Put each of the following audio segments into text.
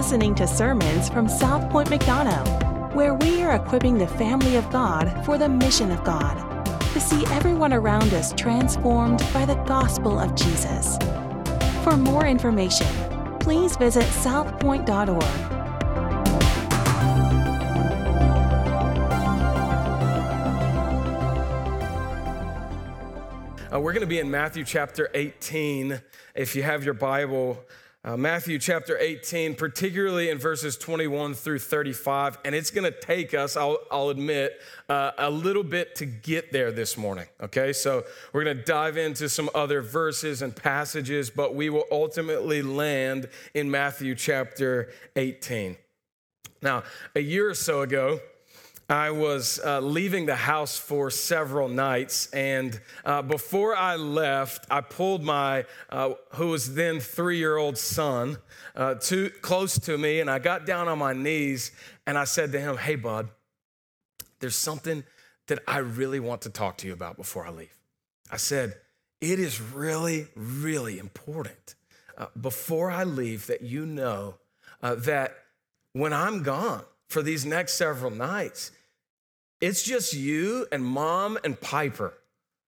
listening to sermons from South Point McDonough, where we are equipping the family of God for the mission of God to see everyone around us transformed by the gospel of Jesus. For more information, please visit southpoint.org. Uh, we're going to be in Matthew chapter 18. If you have your Bible, uh, Matthew chapter 18, particularly in verses 21 through 35. And it's going to take us, I'll, I'll admit, uh, a little bit to get there this morning. Okay, so we're going to dive into some other verses and passages, but we will ultimately land in Matthew chapter 18. Now, a year or so ago, I was uh, leaving the house for several nights, and uh, before I left, I pulled my, uh, who was then three year old son, uh, too close to me, and I got down on my knees and I said to him, Hey, bud, there's something that I really want to talk to you about before I leave. I said, It is really, really important uh, before I leave that you know uh, that when I'm gone for these next several nights, it's just you and mom and Piper.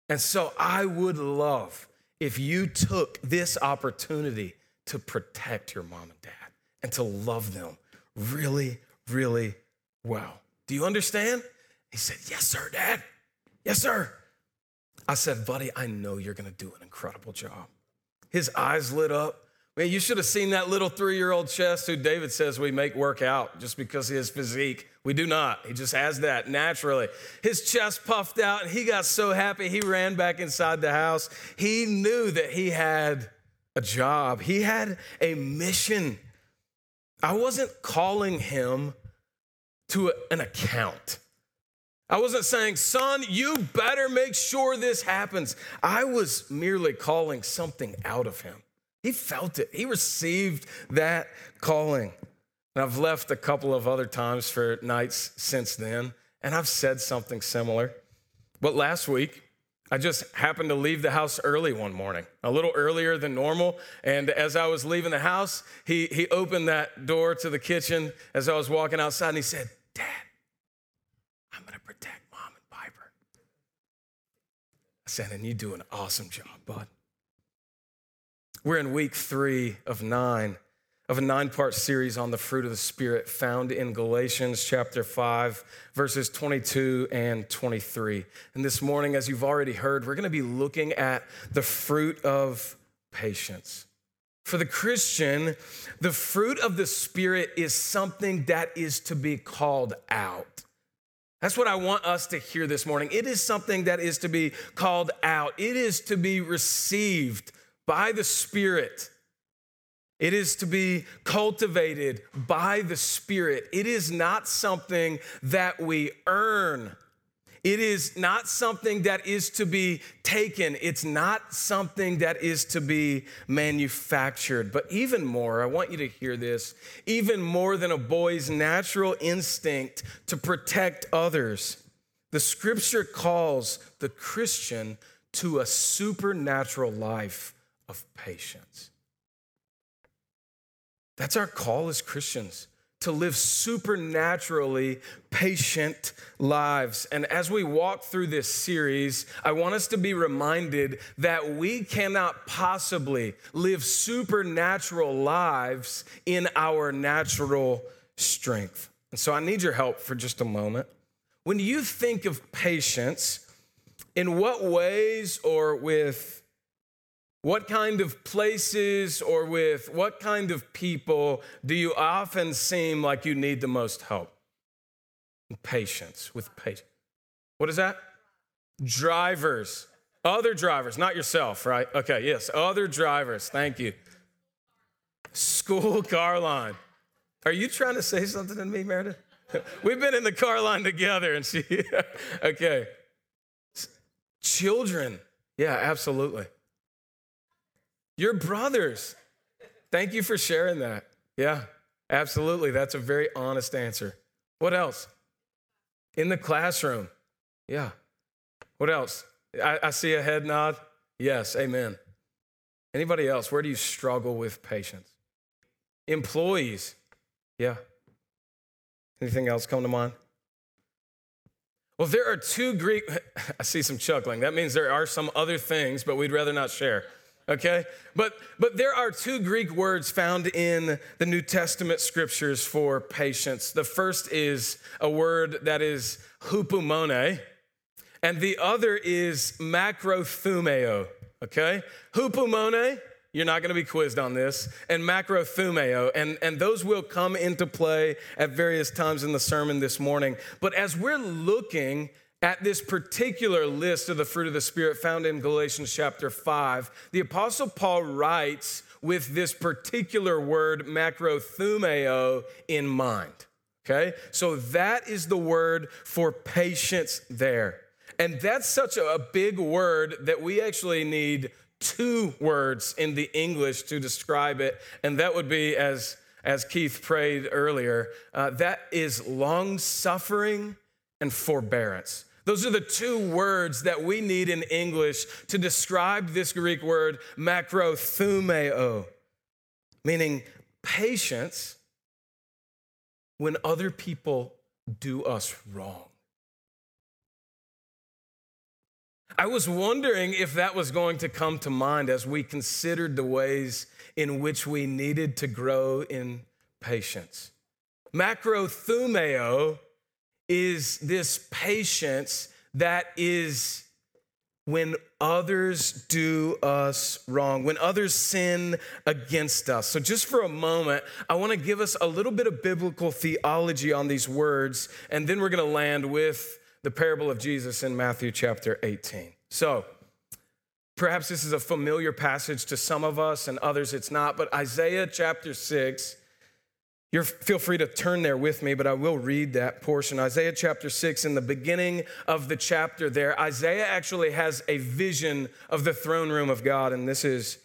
And so I would love if you took this opportunity to protect your mom and dad and to love them really, really well. Do you understand? He said, Yes, sir, dad. Yes, sir. I said, Buddy, I know you're going to do an incredible job. His eyes lit up. Man, you should have seen that little three year old chest who David says we make work out just because of his physique. We do not. He just has that naturally. His chest puffed out and he got so happy he ran back inside the house. He knew that he had a job, he had a mission. I wasn't calling him to an account. I wasn't saying, son, you better make sure this happens. I was merely calling something out of him. He felt it, he received that calling. And I've left a couple of other times for nights since then, and I've said something similar. But last week, I just happened to leave the house early one morning, a little earlier than normal. And as I was leaving the house, he, he opened that door to the kitchen as I was walking outside, and he said, Dad, I'm going to protect mom and Piper. I said, and you do an awesome job, bud. We're in week three of nine of a nine part series on the fruit of the Spirit found in Galatians chapter 5, verses 22 and 23. And this morning, as you've already heard, we're going to be looking at the fruit of patience. For the Christian, the fruit of the Spirit is something that is to be called out. That's what I want us to hear this morning. It is something that is to be called out, it is to be received by the Spirit. It is to be cultivated by the Spirit. It is not something that we earn. It is not something that is to be taken. It's not something that is to be manufactured. But even more, I want you to hear this even more than a boy's natural instinct to protect others, the scripture calls the Christian to a supernatural life of patience. That's our call as Christians to live supernaturally patient lives. And as we walk through this series, I want us to be reminded that we cannot possibly live supernatural lives in our natural strength. And so I need your help for just a moment. When you think of patience, in what ways or with what kind of places or with what kind of people do you often seem like you need the most help? Patience, with patience. What is that? Drivers. Other drivers, not yourself, right? Okay, yes, other drivers. Thank you. School car line. Are you trying to say something to me, Meredith? We've been in the car line together and she, okay. Children. Yeah, absolutely. Your brothers. Thank you for sharing that. Yeah, absolutely. That's a very honest answer. What else? In the classroom. Yeah. What else? I, I see a head nod. Yes, amen. Anybody else? Where do you struggle with patience? Employees. Yeah. Anything else come to mind? Well, there are two Greek, I see some chuckling. That means there are some other things, but we'd rather not share. Okay? But but there are two Greek words found in the New Testament scriptures for patience. The first is a word that is hupomone, and the other is macrothumeo. Okay? Hupomone you're not going to be quizzed on this. And macrothumeo. And, and those will come into play at various times in the sermon this morning. But as we're looking at this particular list of the fruit of the Spirit found in Galatians chapter 5, the Apostle Paul writes with this particular word, macrothumeo, in mind. Okay? So that is the word for patience there. And that's such a big word that we actually need two words in the English to describe it, and that would be, as, as Keith prayed earlier, uh, that is long suffering and forbearance. Those are the two words that we need in English to describe this Greek word macrothumeo, meaning patience when other people do us wrong. I was wondering if that was going to come to mind as we considered the ways in which we needed to grow in patience. Macrothumeo is this patience that is when others do us wrong, when others sin against us. So, just for a moment, I want to give us a little bit of biblical theology on these words, and then we're going to land with the parable of Jesus in Matthew chapter 18. So, perhaps this is a familiar passage to some of us and others it's not, but Isaiah chapter 6. You're, feel free to turn there with me, but I will read that portion. Isaiah chapter 6, in the beginning of the chapter there, Isaiah actually has a vision of the throne room of God, and this is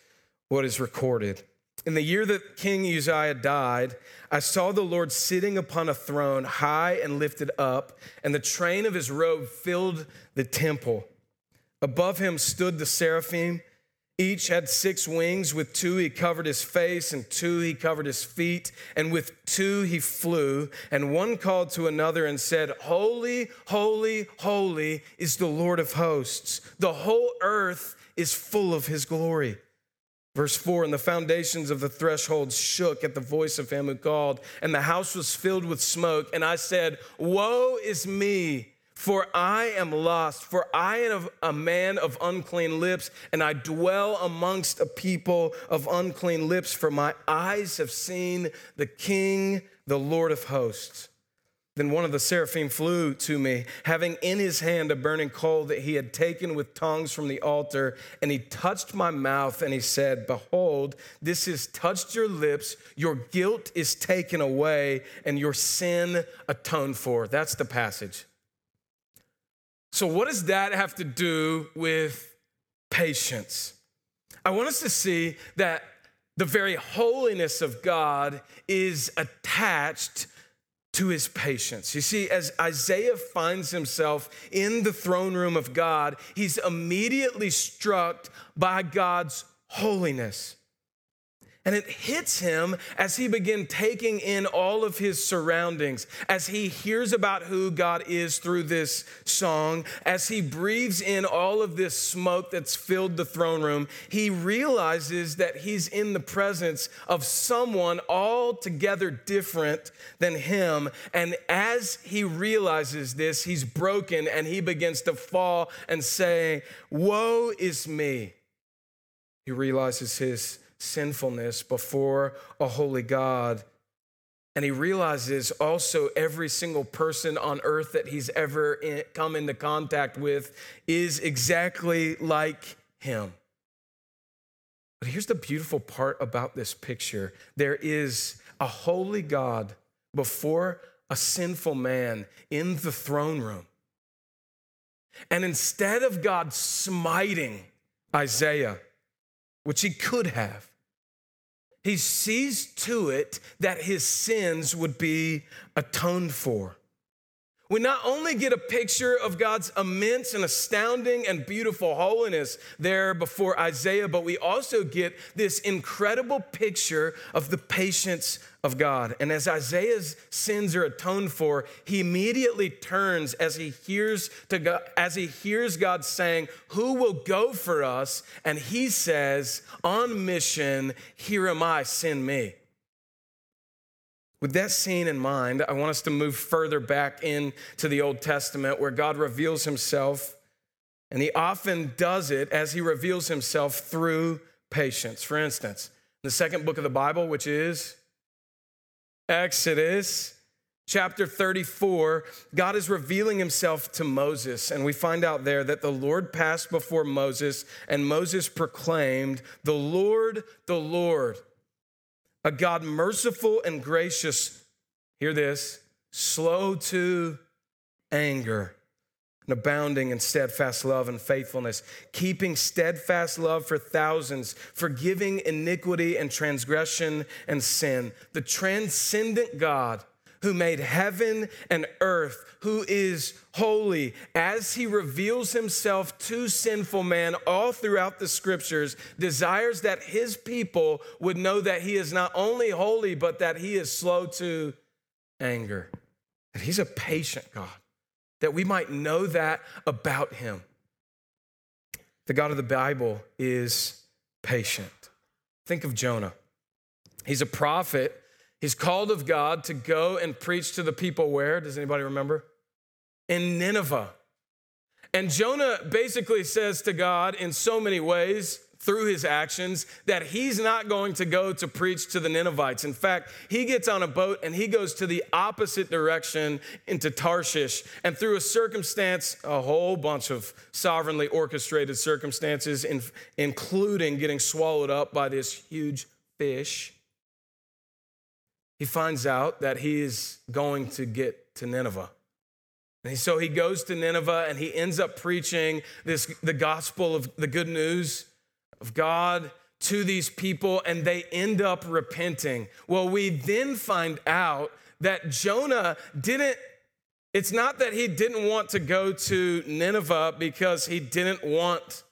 what is recorded. In the year that King Uzziah died, I saw the Lord sitting upon a throne, high and lifted up, and the train of his robe filled the temple. Above him stood the seraphim. Each had six wings. With two he covered his face, and two he covered his feet, and with two he flew. And one called to another and said, Holy, holy, holy is the Lord of hosts. The whole earth is full of his glory. Verse 4 And the foundations of the threshold shook at the voice of him who called, and the house was filled with smoke. And I said, Woe is me, for I am lost, for I am a man of unclean lips, and I dwell amongst a people of unclean lips, for my eyes have seen the King, the Lord of hosts. Then one of the seraphim flew to me, having in his hand a burning coal that he had taken with tongs from the altar, and he touched my mouth and he said, Behold, this has touched your lips, your guilt is taken away, and your sin atoned for. That's the passage. So, what does that have to do with patience? I want us to see that the very holiness of God is attached to his patience. You see, as Isaiah finds himself in the throne room of God, he's immediately struck by God's holiness. And it hits him as he begins taking in all of his surroundings, as he hears about who God is through this song, as he breathes in all of this smoke that's filled the throne room, he realizes that he's in the presence of someone altogether different than him. And as he realizes this, he's broken and he begins to fall and say, Woe is me. He realizes his sinfulness before a holy God. And he realizes also every single person on earth that he's ever in, come into contact with is exactly like him. But here's the beautiful part about this picture there is a holy God before a sinful man in the throne room. And instead of God smiting Isaiah, which he could have. He sees to it that his sins would be atoned for. We not only get a picture of God's immense and astounding and beautiful holiness there before Isaiah, but we also get this incredible picture of the patience of God. And as Isaiah's sins are atoned for, he immediately turns as he hears to God, as he hears God saying, "Who will go for us?" And he says, "On mission, here am I, send me." With that scene in mind, I want us to move further back into the Old Testament where God reveals himself, and he often does it as he reveals himself through patience. For instance, the second book of the Bible, which is Exodus, chapter 34, God is revealing himself to Moses. And we find out there that the Lord passed before Moses, and Moses proclaimed, The Lord, the Lord a God merciful and gracious, hear this, slow to anger, and abounding in steadfast love and faithfulness, keeping steadfast love for thousands, forgiving iniquity and transgression and sin. The transcendent God who made heaven and earth, who is holy, as he reveals himself to sinful man all throughout the scriptures, desires that his people would know that he is not only holy, but that he is slow to anger. That he's a patient God, that we might know that about him. The God of the Bible is patient. Think of Jonah. He's a prophet He's called of God to go and preach to the people where? Does anybody remember? In Nineveh. And Jonah basically says to God in so many ways through his actions that he's not going to go to preach to the Ninevites. In fact, he gets on a boat and he goes to the opposite direction into Tarshish. And through a circumstance, a whole bunch of sovereignly orchestrated circumstances, including getting swallowed up by this huge fish, he finds out that he is going to get to Nineveh. And so he goes to Nineveh and he ends up preaching this the gospel of the good news of God to these people and they end up repenting. Well, we then find out that Jonah didn't it's not that he didn't want to go to Nineveh because he didn't want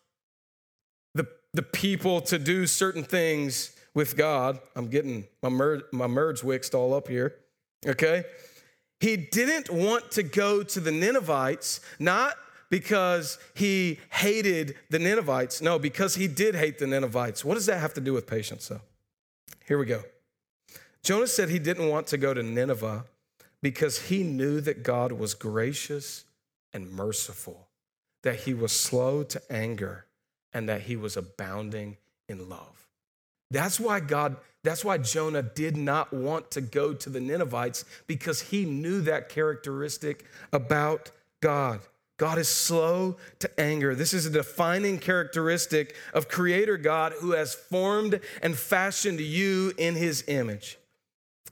the, the people to do certain things with God. I'm getting my, mer- my merge wixed all up here, okay? He didn't want to go to the Ninevites, not because he hated the Ninevites. No, because he did hate the Ninevites. What does that have to do with patience, though? Here we go. Jonah said he didn't want to go to Nineveh because he knew that God was gracious and merciful, that he was slow to anger, and that he was abounding in love. That's why God, that's why Jonah did not want to go to the Ninevites because he knew that characteristic about God. God is slow to anger. This is a defining characteristic of Creator God who has formed and fashioned you in his image.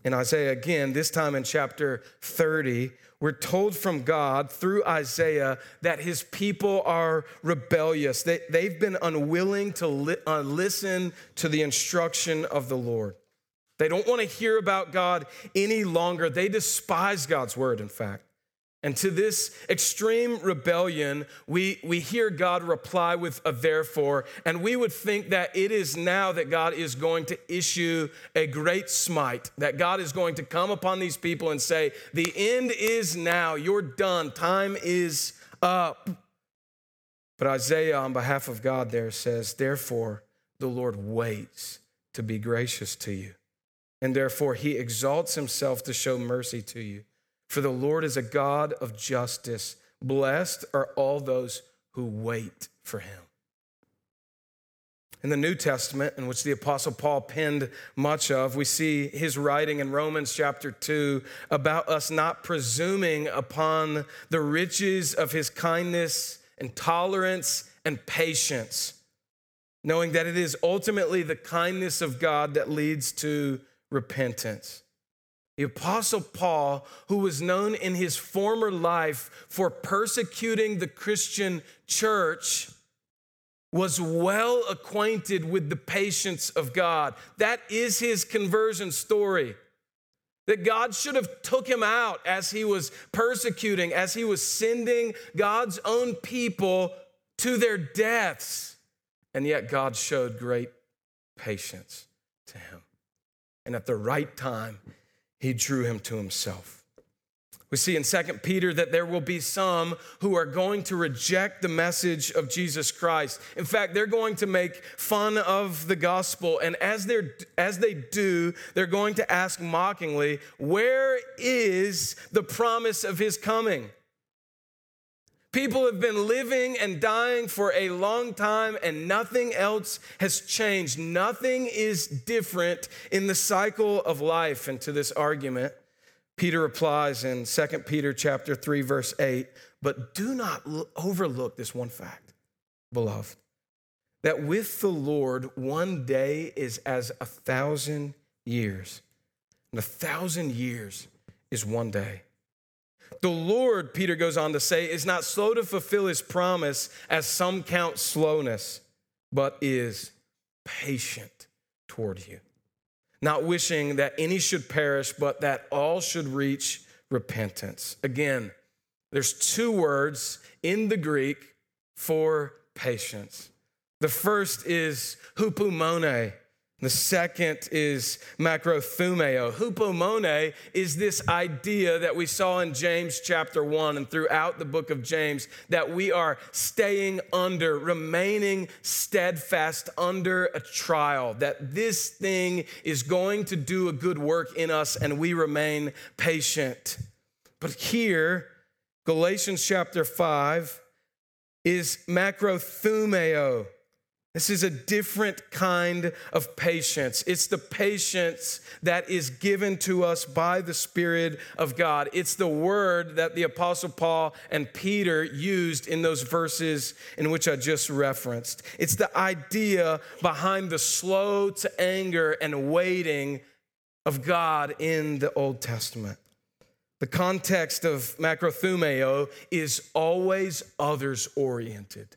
In Isaiah, again, this time in chapter 30, we're told from God through Isaiah that his people are rebellious. They, they've been unwilling to li- uh, listen to the instruction of the Lord. They don't want to hear about God any longer. They despise God's word, in fact. And to this extreme rebellion, we, we hear God reply with a therefore, and we would think that it is now that God is going to issue a great smite, that God is going to come upon these people and say, The end is now, you're done, time is up. But Isaiah, on behalf of God, there says, Therefore, the Lord waits to be gracious to you, and therefore he exalts himself to show mercy to you. For the Lord is a God of justice. Blessed are all those who wait for him. In the New Testament, in which the Apostle Paul penned much of, we see his writing in Romans chapter 2 about us not presuming upon the riches of his kindness and tolerance and patience, knowing that it is ultimately the kindness of God that leads to repentance. The Apostle Paul, who was known in his former life for persecuting the Christian church, was well acquainted with the patience of God. That is his conversion story. that God should have took him out as he was persecuting, as he was sending God's own people to their deaths. And yet God showed great patience to him. And at the right time, he drew him to himself. We see in 2 Peter that there will be some who are going to reject the message of Jesus Christ. In fact, they're going to make fun of the gospel. And as, they're, as they do, they're going to ask mockingly, Where is the promise of his coming? People have been living and dying for a long time, and nothing else has changed. Nothing is different in the cycle of life. And to this argument, Peter replies in 2 Peter chapter 3 verse 8, "But do not overlook this one fact, beloved, that with the Lord one day is as a thousand years, and a thousand years is one day." The Lord, Peter goes on to say, is not slow to fulfill his promise, as some count slowness, but is patient toward you not wishing that any should perish, but that all should reach repentance. Again, there's two words in the Greek for patience. The first is hupomone, the second is macrothumeo. Hupomone is this idea that we saw in James chapter 1 and throughout the book of James that we are staying under, remaining steadfast under a trial, that this thing is going to do a good work in us and we remain patient. But here, Galatians chapter 5 is macrothumeo this is a different kind of patience. It's the patience that is given to us by the Spirit of God. It's the word that the Apostle Paul and Peter used in those verses in which I just referenced. It's the idea behind the slow to anger and waiting of God in the Old Testament. The context of macrothumeo is always others oriented.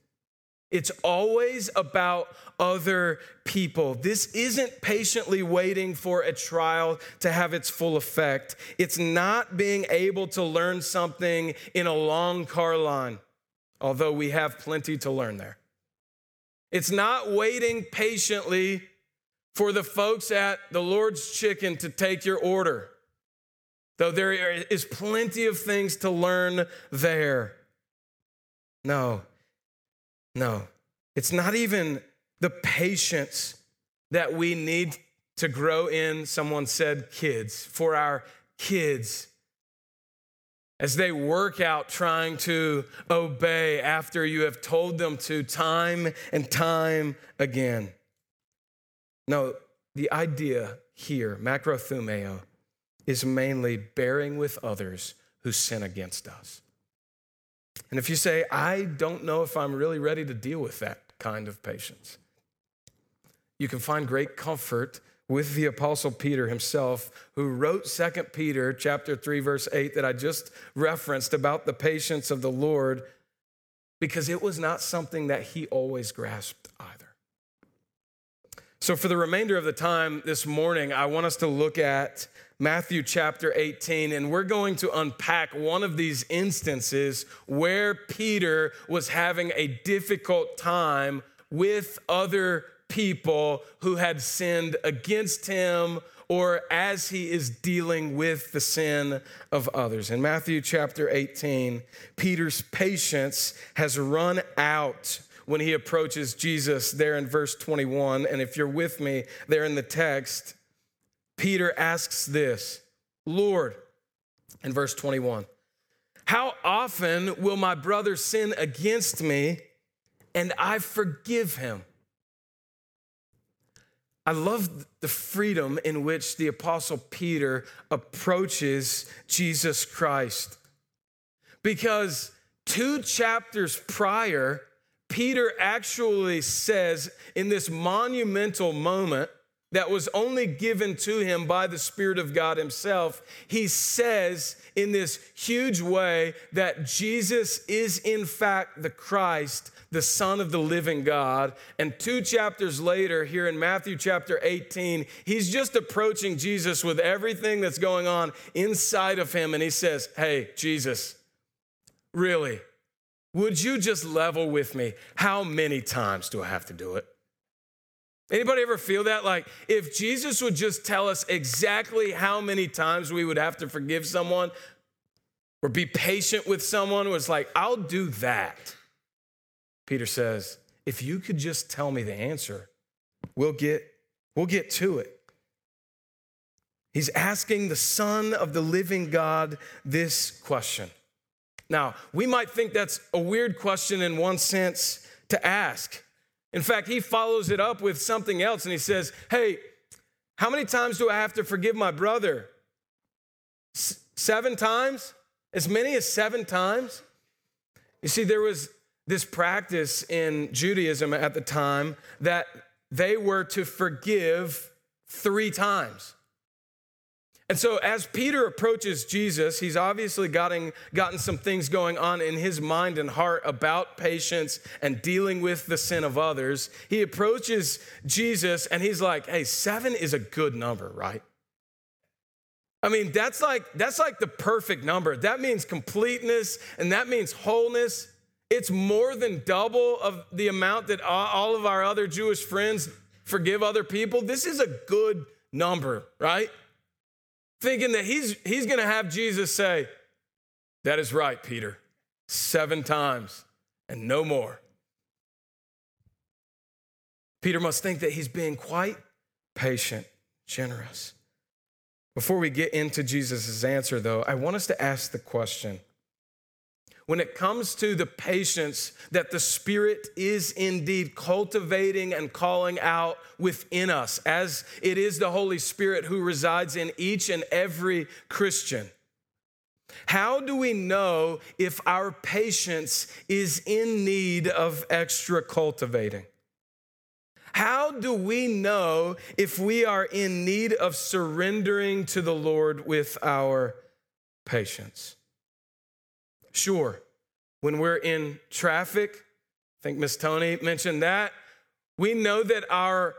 It's always about other people. This isn't patiently waiting for a trial to have its full effect. It's not being able to learn something in a long car line, although we have plenty to learn there. It's not waiting patiently for the folks at the Lord's Chicken to take your order, though there is plenty of things to learn there. No, no, it's not even the patience that we need to grow in, someone said, kids, for our kids as they work out trying to obey after you have told them to time and time again. No, the idea here, macrothumeo, is mainly bearing with others who sin against us. And if you say, I don't know if I'm really ready to deal with that kind of patience, you can find great comfort with the apostle Peter himself who wrote 2 Peter chapter 3 verse 8 that I just referenced about the patience of the Lord because it was not something that he always grasped either. So for the remainder of the time this morning I want us to look at Matthew chapter 18, and we're going to unpack one of these instances where Peter was having a difficult time with other people who had sinned against him or as he is dealing with the sin of others. In Matthew chapter 18, Peter's patience has run out when he approaches Jesus there in verse 21. And if you're with me there in the text, Peter asks this Lord, in verse 21, how often will my brother sin against me and I forgive him? I love the freedom in which the Apostle Peter approaches Jesus Christ. Because two chapters prior, Peter actually says in this monumental moment, that was only given to him by the Spirit of God Himself, he says in this huge way that Jesus is in fact the Christ, the Son of the living God. And two chapters later, here in Matthew chapter 18, he's just approaching Jesus with everything that's going on inside of him. And he says, Hey, Jesus, really, would you just level with me? How many times do I have to do it? Anybody ever feel that? Like, if Jesus would just tell us exactly how many times we would have to forgive someone or be patient with someone, was like, I'll do that. Peter says, if you could just tell me the answer, we'll get, we'll get to it. He's asking the Son of the living God this question. Now, we might think that's a weird question in one sense to ask. In fact, he follows it up with something else and he says, Hey, how many times do I have to forgive my brother? S- seven times? As many as seven times? You see, there was this practice in Judaism at the time that they were to forgive three times. And so, as Peter approaches Jesus, he's obviously gotten, gotten some things going on in his mind and heart about patience and dealing with the sin of others. He approaches Jesus and he's like, hey, seven is a good number, right? I mean, that's like, that's like the perfect number. That means completeness and that means wholeness. It's more than double of the amount that all of our other Jewish friends forgive other people. This is a good number, right? Thinking that he's, he's going to have Jesus say, That is right, Peter, seven times and no more. Peter must think that he's being quite patient, generous. Before we get into Jesus' answer, though, I want us to ask the question when it comes to the patience that the Spirit is indeed cultivating and calling out within us, as it is the Holy Spirit who resides in each and every Christian. How do we know if our patience is in need of extra cultivating? How do we know if we are in need of surrendering to the Lord with our patience? Sure, when we're in traffic, I think Miss Tony mentioned that, we know that our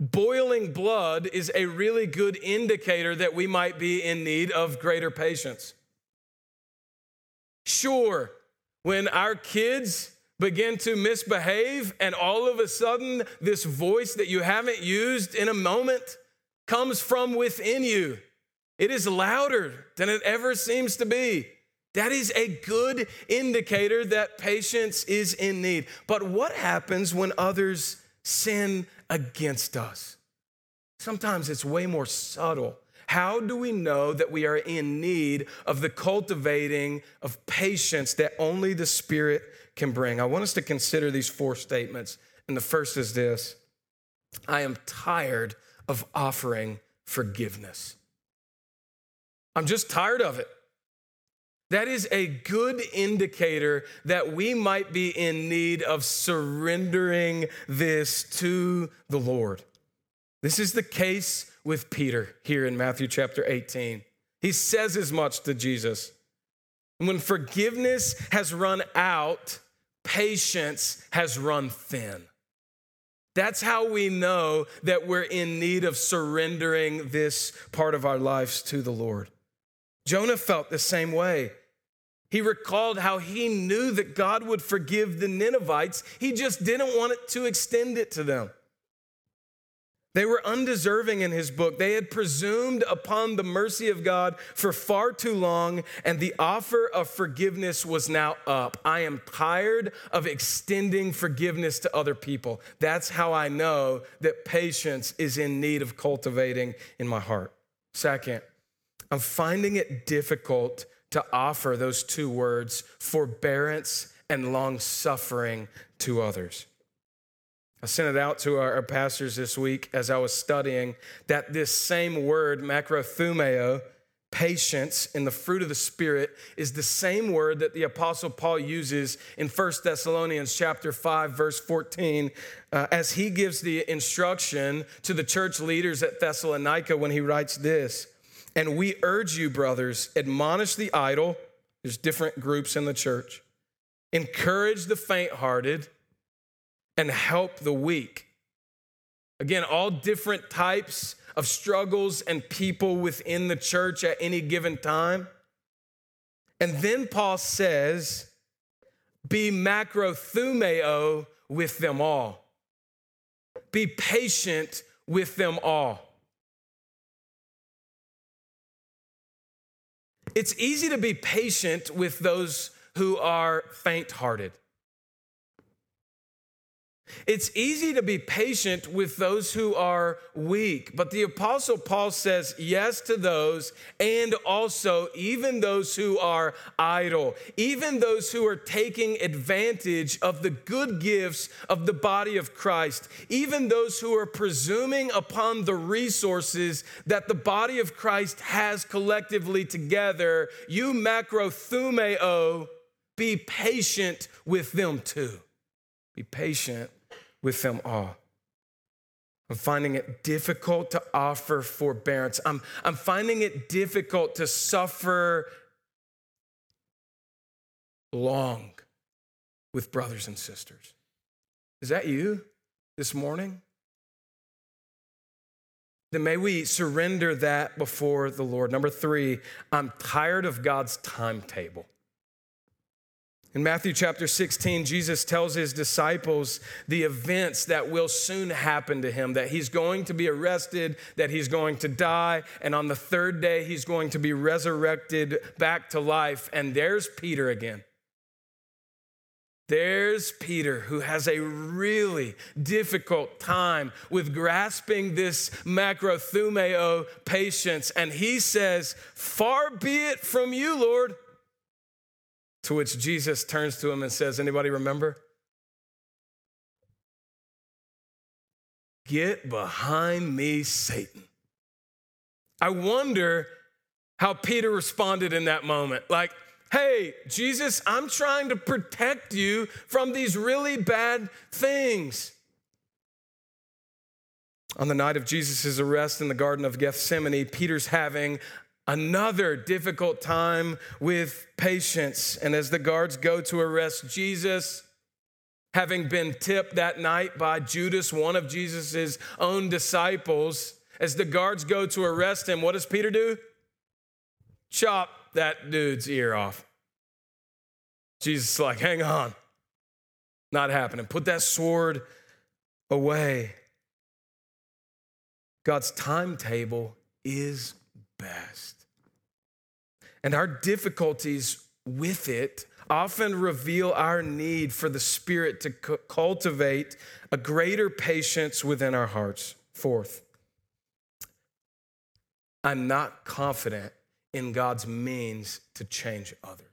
boiling blood is a really good indicator that we might be in need of greater patience. Sure, when our kids begin to misbehave and all of a sudden this voice that you haven't used in a moment comes from within you, it is louder than it ever seems to be. That is a good indicator that patience is in need. But what happens when others sin against us? Sometimes it's way more subtle. How do we know that we are in need of the cultivating of patience that only the Spirit can bring? I want us to consider these four statements. And the first is this I am tired of offering forgiveness. I'm just tired of it. That is a good indicator that we might be in need of surrendering this to the Lord. This is the case with Peter here in Matthew chapter 18. He says as much to Jesus. When forgiveness has run out, patience has run thin. That's how we know that we're in need of surrendering this part of our lives to the Lord. Jonah felt the same way. He recalled how he knew that God would forgive the Ninevites. He just didn't want it to extend it to them. They were undeserving in his book. They had presumed upon the mercy of God for far too long, and the offer of forgiveness was now up. I am tired of extending forgiveness to other people. That's how I know that patience is in need of cultivating in my heart. Second, I'm finding it difficult to offer those two words, forbearance and long suffering to others. I sent it out to our, our, pastors this week as I was studying that this same word, macrothumeo, patience and the fruit of the spirit is the same word that the apostle paul uses in 1 thessalonians chapter 5 verse 14 uh, as he gives the instruction to the church leaders at thessalonica when he writes this and we urge you brothers admonish the idle there's different groups in the church encourage the faint-hearted and help the weak again all different types of struggles and people within the church at any given time. And then Paul says, be macrothumeo with them all. Be patient with them all. It's easy to be patient with those who are faint hearted. It's easy to be patient with those who are weak, but the Apostle Paul says yes to those and also even those who are idle, even those who are taking advantage of the good gifts of the body of Christ, even those who are presuming upon the resources that the body of Christ has collectively together. You macrothumeo, be patient with them too. Be patient with them all. I'm finding it difficult to offer forbearance. I'm, I'm finding it difficult to suffer long with brothers and sisters. Is that you this morning? Then may we surrender that before the Lord. Number three, I'm tired of God's timetable. In Matthew chapter 16, Jesus tells his disciples the events that will soon happen to him that he's going to be arrested, that he's going to die, and on the third day, he's going to be resurrected back to life. And there's Peter again. There's Peter who has a really difficult time with grasping this macrothumeo patience. And he says, Far be it from you, Lord. To which Jesus turns to him and says, Anybody remember? Get behind me, Satan. I wonder how Peter responded in that moment. Like, hey, Jesus, I'm trying to protect you from these really bad things. On the night of Jesus' arrest in the Garden of Gethsemane, Peter's having another difficult time with patience. And as the guards go to arrest Jesus, having been tipped that night by Judas, one of Jesus' own disciples, as the guards go to arrest him, what does Peter do? Chop that dude's ear off. Jesus is like, hang on. Not happening. Put that sword away. God's timetable is best. And our difficulties with it often reveal our need for the Spirit to cultivate a greater patience within our hearts. Fourth, I'm not confident in God's means to change others.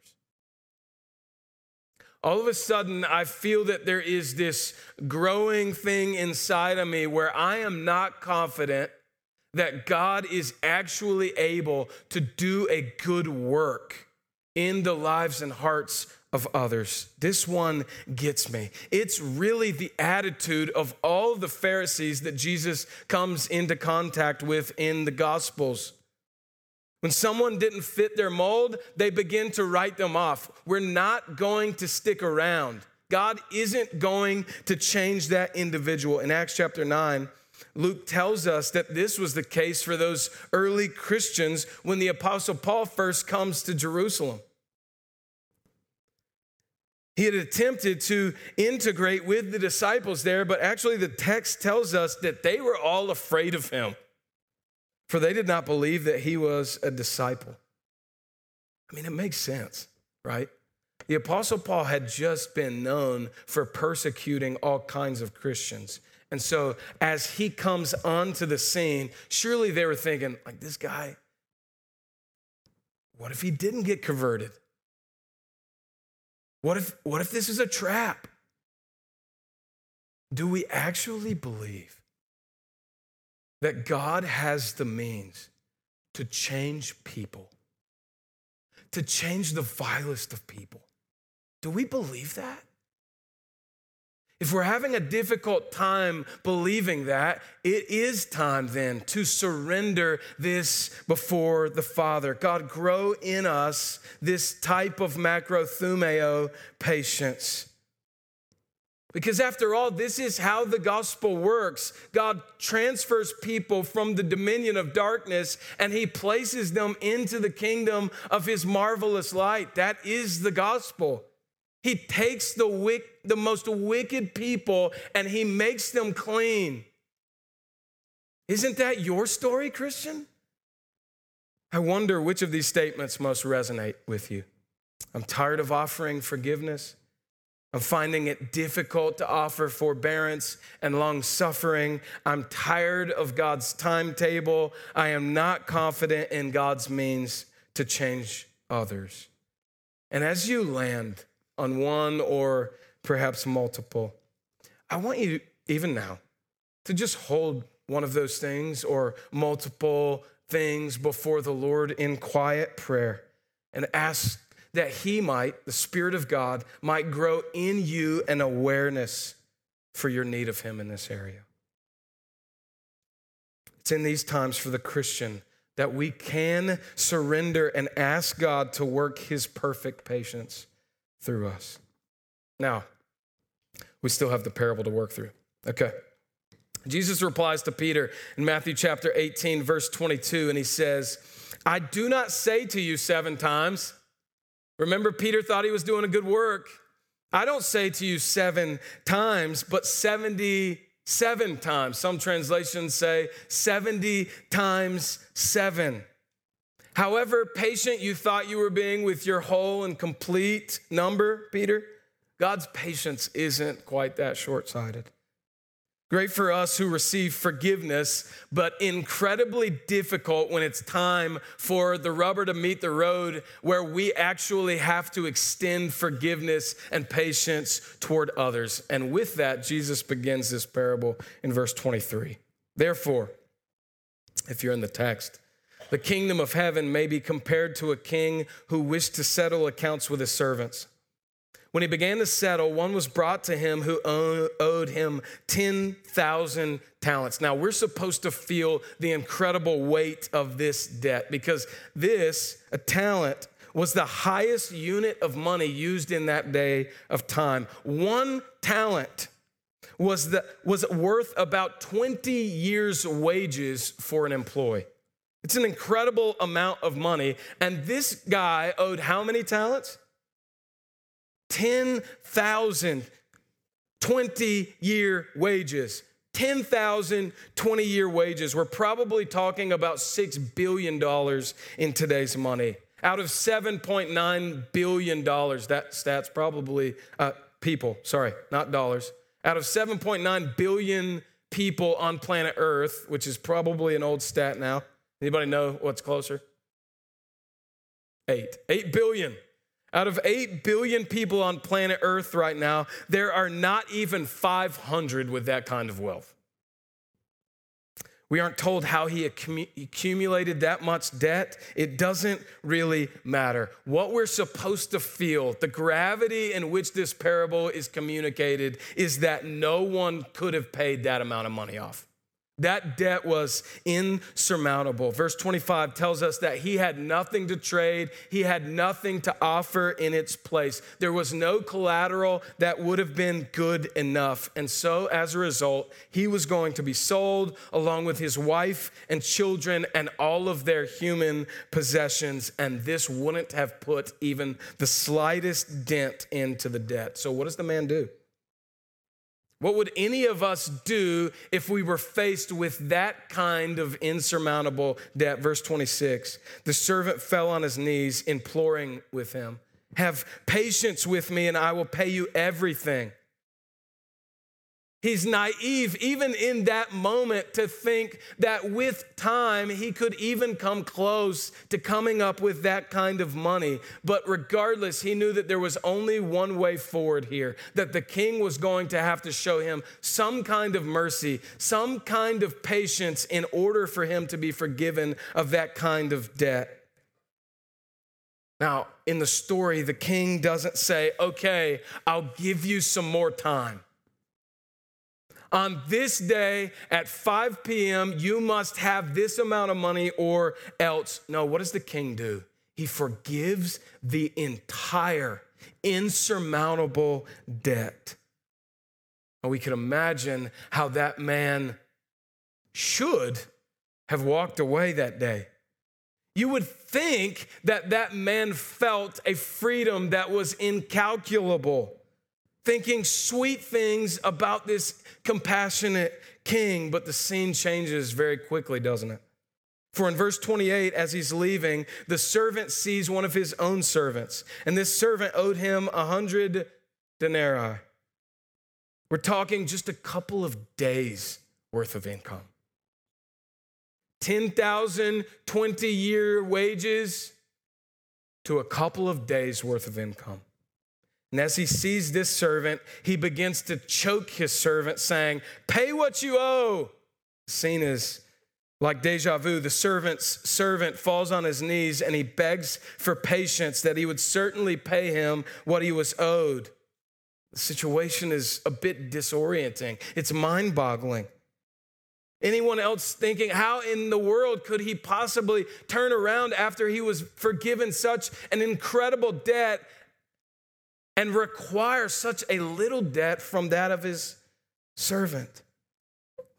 All of a sudden, I feel that there is this growing thing inside of me where I am not confident that God is actually able to do a good work in the lives and hearts of others. This one gets me. It's really the attitude of all the Pharisees that Jesus comes into contact with in the Gospels. When someone didn't fit their mold, they begin to write them off. We're not going to stick around. God isn't going to change that individual. In Acts chapter 9, Luke tells us that this was the case for those early Christians when the Apostle Paul first comes to Jerusalem. He had attempted to integrate with the disciples there, but actually, the text tells us that they were all afraid of him, for they did not believe that he was a disciple. I mean, it makes sense, right? The Apostle Paul had just been known for persecuting all kinds of Christians. And so as he comes onto the scene, surely they were thinking, like, this guy, what if he didn't get converted? What if, what if this is a trap? Do we actually believe that God has the means to change people, to change the vilest of people. Do we believe that? If we're having a difficult time believing that, it is time then to surrender this before the Father. God, grow in us this type of macrothumeo patience. Because after all, this is how the gospel works. God transfers people from the dominion of darkness and he places them into the kingdom of his marvelous light. That is the gospel. He takes the, wick, the most wicked people and he makes them clean. Isn't that your story, Christian? I wonder which of these statements most resonate with you. I'm tired of offering forgiveness. I'm finding it difficult to offer forbearance and long suffering. I'm tired of God's timetable. I am not confident in God's means to change others. And as you land on one or perhaps multiple. I want you, even now, to just hold one of those things or multiple things before the Lord in quiet prayer and ask that He might, the Spirit of God, might grow in you an awareness for your need of Him in this area. It's in these times for the Christian that we can surrender and ask God to work His perfect patience through us. Now, we still have the parable to work through. Okay. Jesus replies to Peter in Matthew chapter 18, verse 22, and he says, I do not say to you seven times. Remember, Peter thought he was doing a good work. I don't say to you seven times, but 77 times. Some translations say 70 times seven. However patient you thought you were being with your whole and complete number, Peter, God's patience isn't quite that short sighted. Great for us who receive forgiveness, but incredibly difficult when it's time for the rubber to meet the road where we actually have to extend forgiveness and patience toward others. And with that, Jesus begins this parable in verse 23. Therefore, if you're in the text, the kingdom of heaven may be compared to a king who wished to settle accounts with his servants. When he began to settle, one was brought to him who owed him 10,000 talents. Now, we're supposed to feel the incredible weight of this debt because this, a talent, was the highest unit of money used in that day of time. One talent was, the, was worth about 20 years' wages for an employee. It's an incredible amount of money. And this guy owed how many talents? 10,000 20 year wages. 10,000 20 year wages. We're probably talking about $6 billion in today's money. Out of $7.9 billion, that stat's probably uh, people, sorry, not dollars. Out of 7.9 billion people on planet Earth, which is probably an old stat now, Anybody know what's closer? Eight. Eight billion. Out of 8 billion people on planet Earth right now, there are not even 500 with that kind of wealth. We aren't told how he accumulated that much debt. It doesn't really matter. What we're supposed to feel, the gravity in which this parable is communicated, is that no one could have paid that amount of money off. That debt was insurmountable. Verse 25 tells us that he had nothing to trade, he had nothing to offer in its place. There was no collateral that would have been good enough. And so, as a result, he was going to be sold along with his wife and children and all of their human possessions. And this wouldn't have put even the slightest dent into the debt. So, what does the man do? What would any of us do if we were faced with that kind of insurmountable debt? Verse 26 The servant fell on his knees, imploring with him, Have patience with me, and I will pay you everything. He's naive, even in that moment, to think that with time he could even come close to coming up with that kind of money. But regardless, he knew that there was only one way forward here, that the king was going to have to show him some kind of mercy, some kind of patience in order for him to be forgiven of that kind of debt. Now, in the story, the king doesn't say, okay, I'll give you some more time. On this day at 5 p.m., you must have this amount of money or else. No, what does the king do? He forgives the entire insurmountable debt. And we can imagine how that man should have walked away that day. You would think that that man felt a freedom that was incalculable, thinking sweet things about this compassionate king, but the scene changes very quickly, doesn't it? For in verse 28, as he's leaving, the servant sees one of his own servants, and this servant owed him a hundred denarii. We're talking just a couple of days worth of income. 10,000 20 year wages to a couple of days worth of income. And as he sees this servant, he begins to choke his servant, saying, Pay what you owe. The scene is like deja vu. The servant's servant falls on his knees and he begs for patience that he would certainly pay him what he was owed. The situation is a bit disorienting, it's mind boggling. Anyone else thinking, how in the world could he possibly turn around after he was forgiven such an incredible debt and require such a little debt from that of his servant?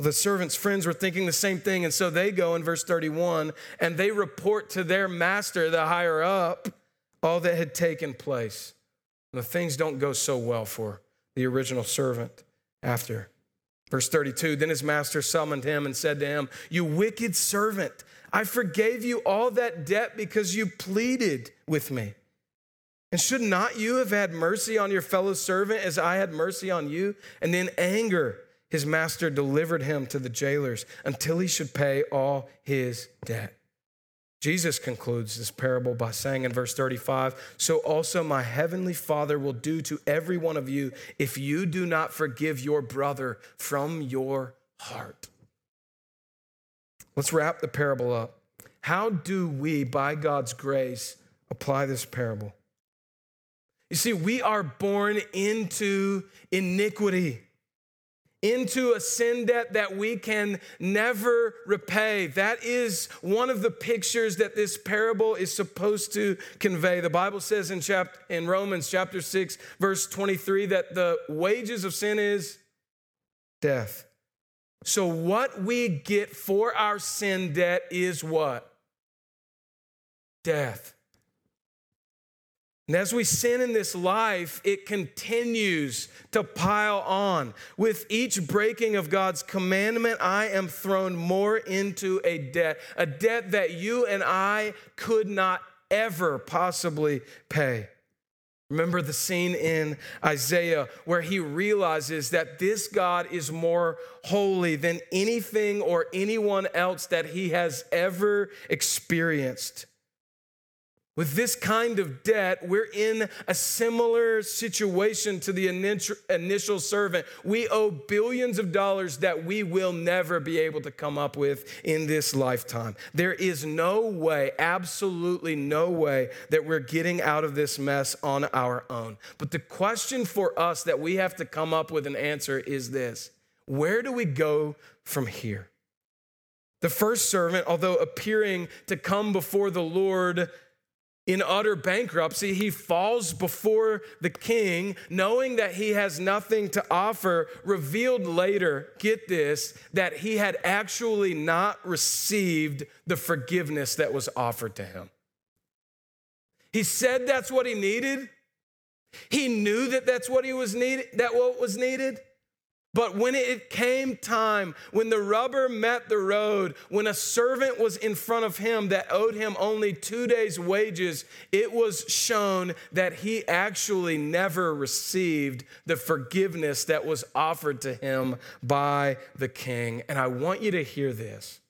The servant's friends were thinking the same thing, and so they go in verse 31 and they report to their master, the higher up, all that had taken place. The things don't go so well for the original servant after. Verse 32 Then his master summoned him and said to him, You wicked servant, I forgave you all that debt because you pleaded with me. And should not you have had mercy on your fellow servant as I had mercy on you? And in anger, his master delivered him to the jailers until he should pay all his debt. Jesus concludes this parable by saying in verse 35 So also my heavenly Father will do to every one of you if you do not forgive your brother from your heart. Let's wrap the parable up. How do we, by God's grace, apply this parable? You see, we are born into iniquity into a sin debt that we can never repay. That is one of the pictures that this parable is supposed to convey. The Bible says in chapter in Romans chapter 6 verse 23 that the wages of sin is death. So what we get for our sin debt is what? Death. And as we sin in this life, it continues to pile on. With each breaking of God's commandment, I am thrown more into a debt, a debt that you and I could not ever possibly pay. Remember the scene in Isaiah where he realizes that this God is more holy than anything or anyone else that he has ever experienced. With this kind of debt, we're in a similar situation to the initial servant. We owe billions of dollars that we will never be able to come up with in this lifetime. There is no way, absolutely no way, that we're getting out of this mess on our own. But the question for us that we have to come up with an answer is this Where do we go from here? The first servant, although appearing to come before the Lord, in utter bankruptcy, he falls before the king, knowing that he has nothing to offer, revealed later, get this, that he had actually not received the forgiveness that was offered to him. He said that's what he needed. He knew that that's what he was needed, that what was needed. But when it came time, when the rubber met the road, when a servant was in front of him that owed him only two days' wages, it was shown that he actually never received the forgiveness that was offered to him by the king. And I want you to hear this.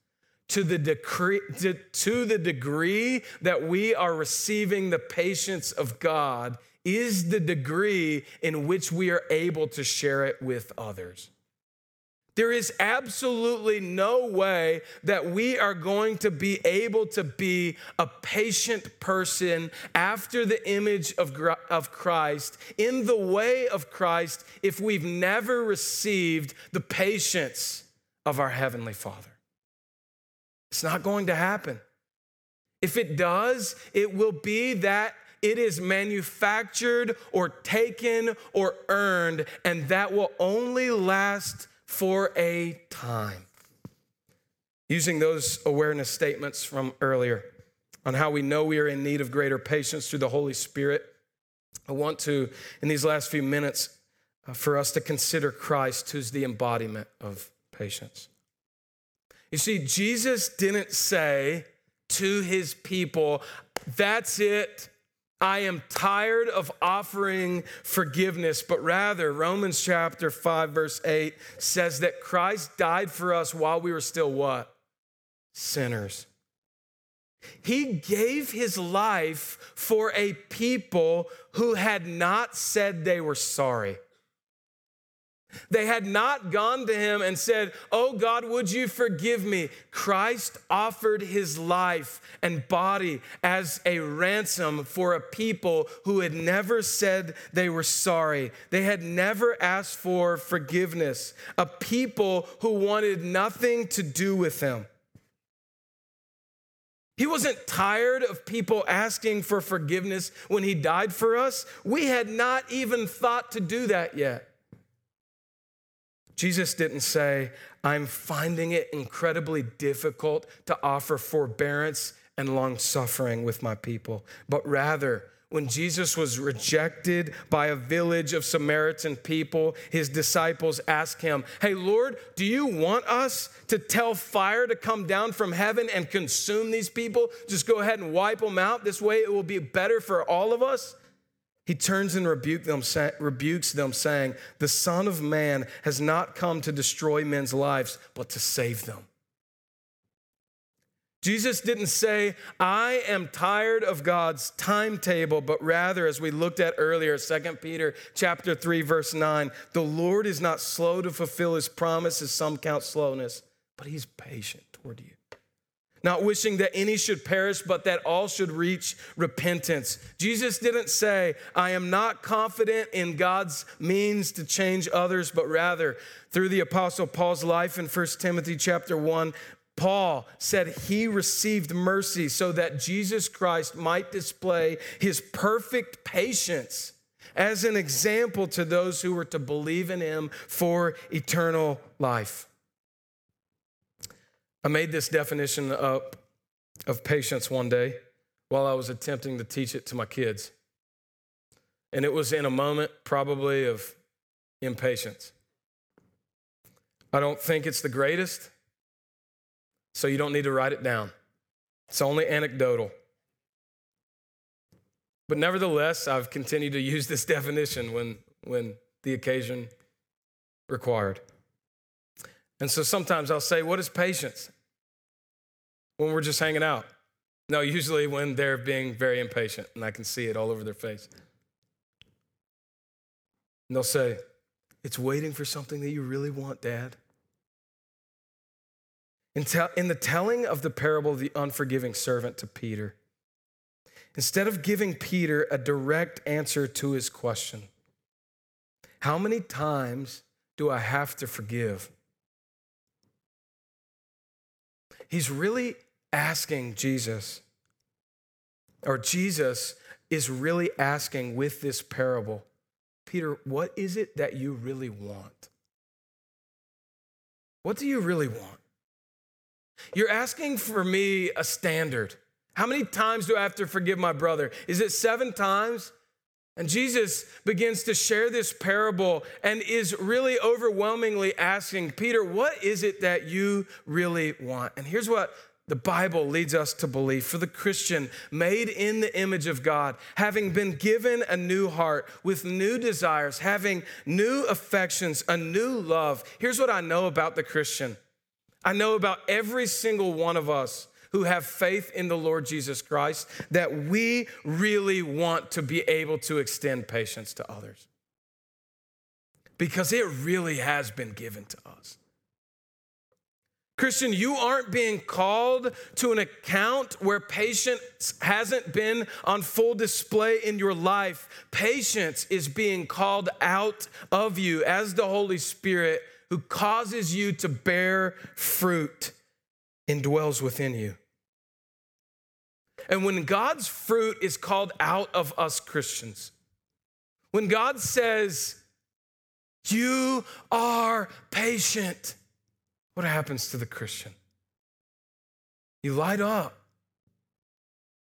To the, decree, to, to the degree that we are receiving the patience of God, is the degree in which we are able to share it with others. There is absolutely no way that we are going to be able to be a patient person after the image of, of Christ, in the way of Christ, if we've never received the patience of our Heavenly Father. It's not going to happen. If it does, it will be that it is manufactured or taken or earned, and that will only last for a time. Using those awareness statements from earlier on how we know we are in need of greater patience through the Holy Spirit, I want to, in these last few minutes, uh, for us to consider Christ, who's the embodiment of patience. You see, Jesus didn't say to his people, That's it. I am tired of offering forgiveness, but rather, Romans chapter 5, verse 8 says that Christ died for us while we were still what? Sinners. He gave his life for a people who had not said they were sorry. They had not gone to him and said, Oh God, would you forgive me? Christ offered his life and body as a ransom for a people who had never said they were sorry. They had never asked for forgiveness, a people who wanted nothing to do with him. He wasn't tired of people asking for forgiveness when he died for us. We had not even thought to do that yet. Jesus didn't say, I'm finding it incredibly difficult to offer forbearance and long suffering with my people, but rather, when Jesus was rejected by a village of Samaritan people, his disciples asked him, Hey, Lord, do you want us to tell fire to come down from heaven and consume these people? Just go ahead and wipe them out. This way it will be better for all of us. He turns and rebuke them, rebukes them, saying, The Son of Man has not come to destroy men's lives, but to save them. Jesus didn't say, I am tired of God's timetable, but rather, as we looked at earlier, 2 Peter chapter 3, verse 9, the Lord is not slow to fulfill his promise, as some count slowness, but he's patient toward you not wishing that any should perish, but that all should reach repentance. Jesus didn't say, I am not confident in God's means to change others, but rather through the apostle Paul's life in 1 Timothy chapter 1, Paul said he received mercy so that Jesus Christ might display his perfect patience as an example to those who were to believe in him for eternal life. I made this definition up of patience one day while I was attempting to teach it to my kids. And it was in a moment, probably, of impatience. I don't think it's the greatest, so you don't need to write it down. It's only anecdotal. But nevertheless, I've continued to use this definition when, when the occasion required. And so sometimes I'll say, What is patience? when we're just hanging out. No, usually when they're being very impatient and I can see it all over their face. And they'll say, It's waiting for something that you really want, Dad. In, in the telling of the parable of the unforgiving servant to Peter, instead of giving Peter a direct answer to his question, how many times do I have to forgive? He's really asking Jesus, or Jesus is really asking with this parable, Peter, what is it that you really want? What do you really want? You're asking for me a standard. How many times do I have to forgive my brother? Is it seven times? And Jesus begins to share this parable and is really overwhelmingly asking Peter, What is it that you really want? And here's what the Bible leads us to believe for the Christian, made in the image of God, having been given a new heart with new desires, having new affections, a new love. Here's what I know about the Christian I know about every single one of us who have faith in the Lord Jesus Christ that we really want to be able to extend patience to others because it really has been given to us. Christian, you aren't being called to an account where patience hasn't been on full display in your life. Patience is being called out of you as the Holy Spirit who causes you to bear fruit indwells within you. And when God's fruit is called out of us Christians, when God says, You are patient, what happens to the Christian? You light up.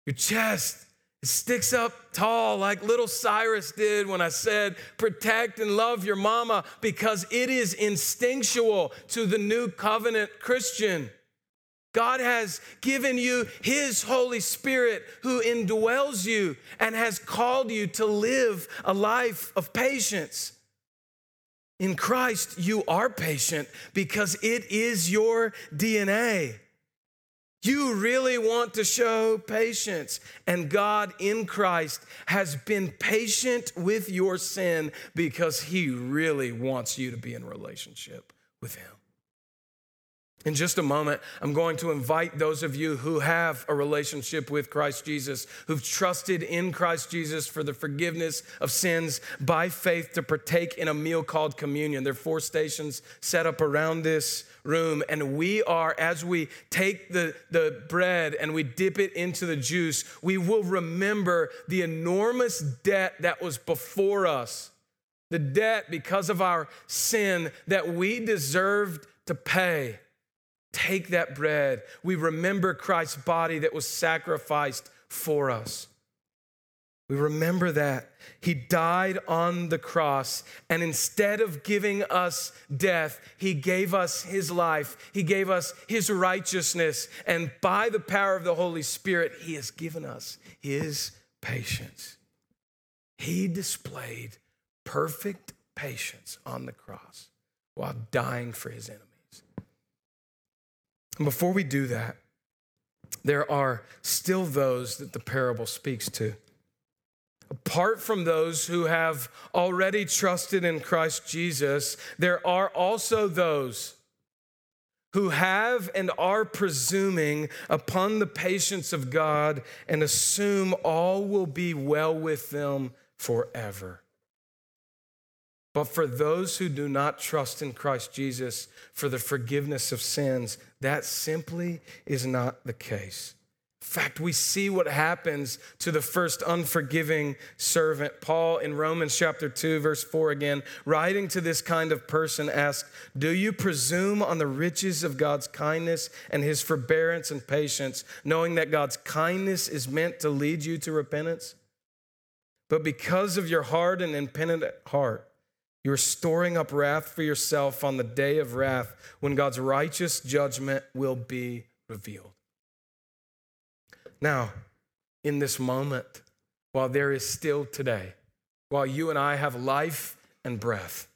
Your chest it sticks up tall like little Cyrus did when I said, protect and love your mama, because it is instinctual to the new covenant Christian. God has given you His Holy Spirit who indwells you and has called you to live a life of patience. In Christ, you are patient because it is your DNA. You really want to show patience. And God in Christ has been patient with your sin because He really wants you to be in relationship with Him. In just a moment, I'm going to invite those of you who have a relationship with Christ Jesus, who've trusted in Christ Jesus for the forgiveness of sins by faith to partake in a meal called communion. There are four stations set up around this room, and we are, as we take the, the bread and we dip it into the juice, we will remember the enormous debt that was before us. The debt because of our sin that we deserved to pay take that bread. We remember Christ's body that was sacrificed for us. We remember that. He died on the cross, and instead of giving us death, He gave us His life. He gave us His righteousness, and by the power of the Holy Spirit, He has given us His patience. He displayed perfect patience on the cross while dying for His enemies. And before we do that, there are still those that the parable speaks to. Apart from those who have already trusted in Christ Jesus, there are also those who have and are presuming upon the patience of God and assume all will be well with them forever. But for those who do not trust in Christ Jesus for the forgiveness of sins, that simply is not the case. In fact, we see what happens to the first unforgiving servant. Paul in Romans chapter 2, verse 4 again, writing to this kind of person, asks, Do you presume on the riches of God's kindness and his forbearance and patience, knowing that God's kindness is meant to lead you to repentance? But because of your hard and impenitent heart, you are storing up wrath for yourself on the day of wrath when God's righteous judgment will be revealed. Now, in this moment, while there is still today, while you and I have life and breath,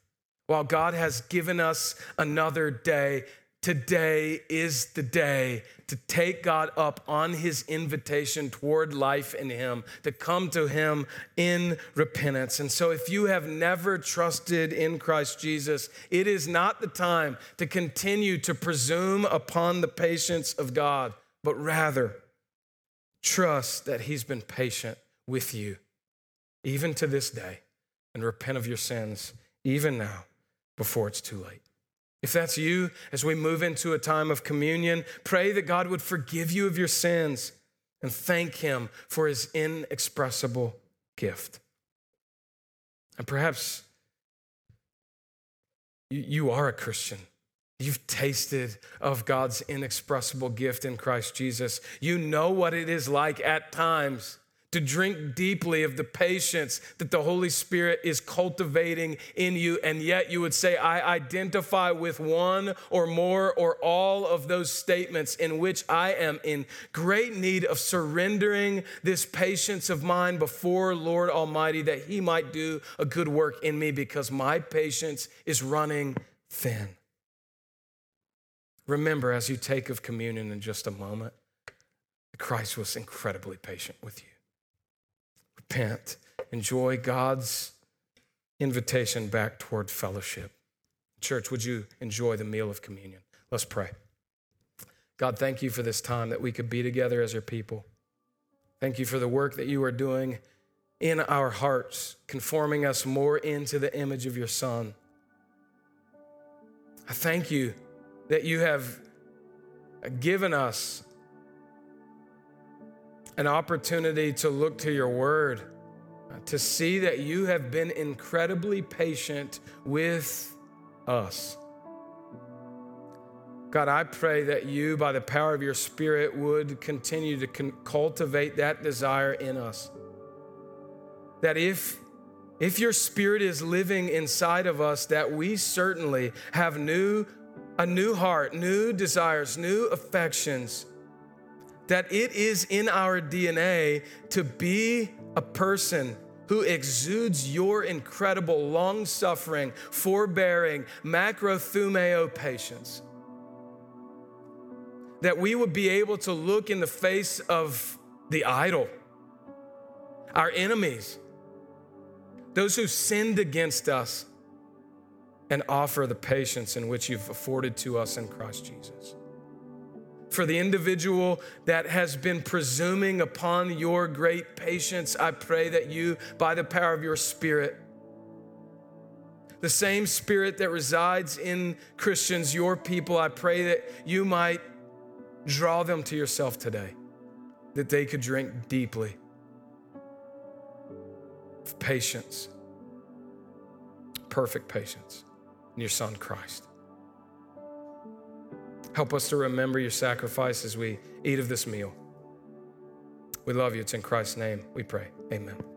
while God has given us another day, Today is the day to take God up on his invitation toward life in him, to come to him in repentance. And so, if you have never trusted in Christ Jesus, it is not the time to continue to presume upon the patience of God, but rather trust that he's been patient with you, even to this day, and repent of your sins, even now, before it's too late. If that's you, as we move into a time of communion, pray that God would forgive you of your sins and thank Him for His inexpressible gift. And perhaps you are a Christian. You've tasted of God's inexpressible gift in Christ Jesus. You know what it is like at times to drink deeply of the patience that the Holy Spirit is cultivating in you. And yet you would say, I identify with one or more or all of those statements in which I am in great need of surrendering this patience of mine before Lord Almighty that He might do a good work in me because my patience is running thin. Remember, as you take of communion in just a moment, Christ was incredibly patient with you repent, enjoy God's invitation back toward fellowship. Church, would you enjoy the meal of communion? Let's pray. God, thank you for this time that we could be together as your people. Thank you for the work that you are doing in our hearts, conforming us more into the image of your Son. I thank you that you have given us an opportunity to look to your word, uh, to see that you have been incredibly patient with us. God, I pray that you, by the power of your Spirit, would continue to con- cultivate that desire in us. That if, if your Spirit is living inside of us, that we certainly have new, a new heart, new desires, new affections that it is in our DNA to be a person who exudes your incredible long suffering, forbearing, macrothumeo patience. That we would be able to look in the face of the idol, our enemies, those who sinned against us, and offer the patience in which you've afforded to us in Christ Jesus for the individual that has been presuming upon your great patience, I pray that you, by the power of your Spirit, the same Spirit that resides in Christians, your people, I pray that you might draw them to yourself today, that they could drink deeply of patience, perfect patience in your Son Christ. Help us to remember your sacrifice as we eat of this meal. We love you. It's in Christ's name we pray. Amen.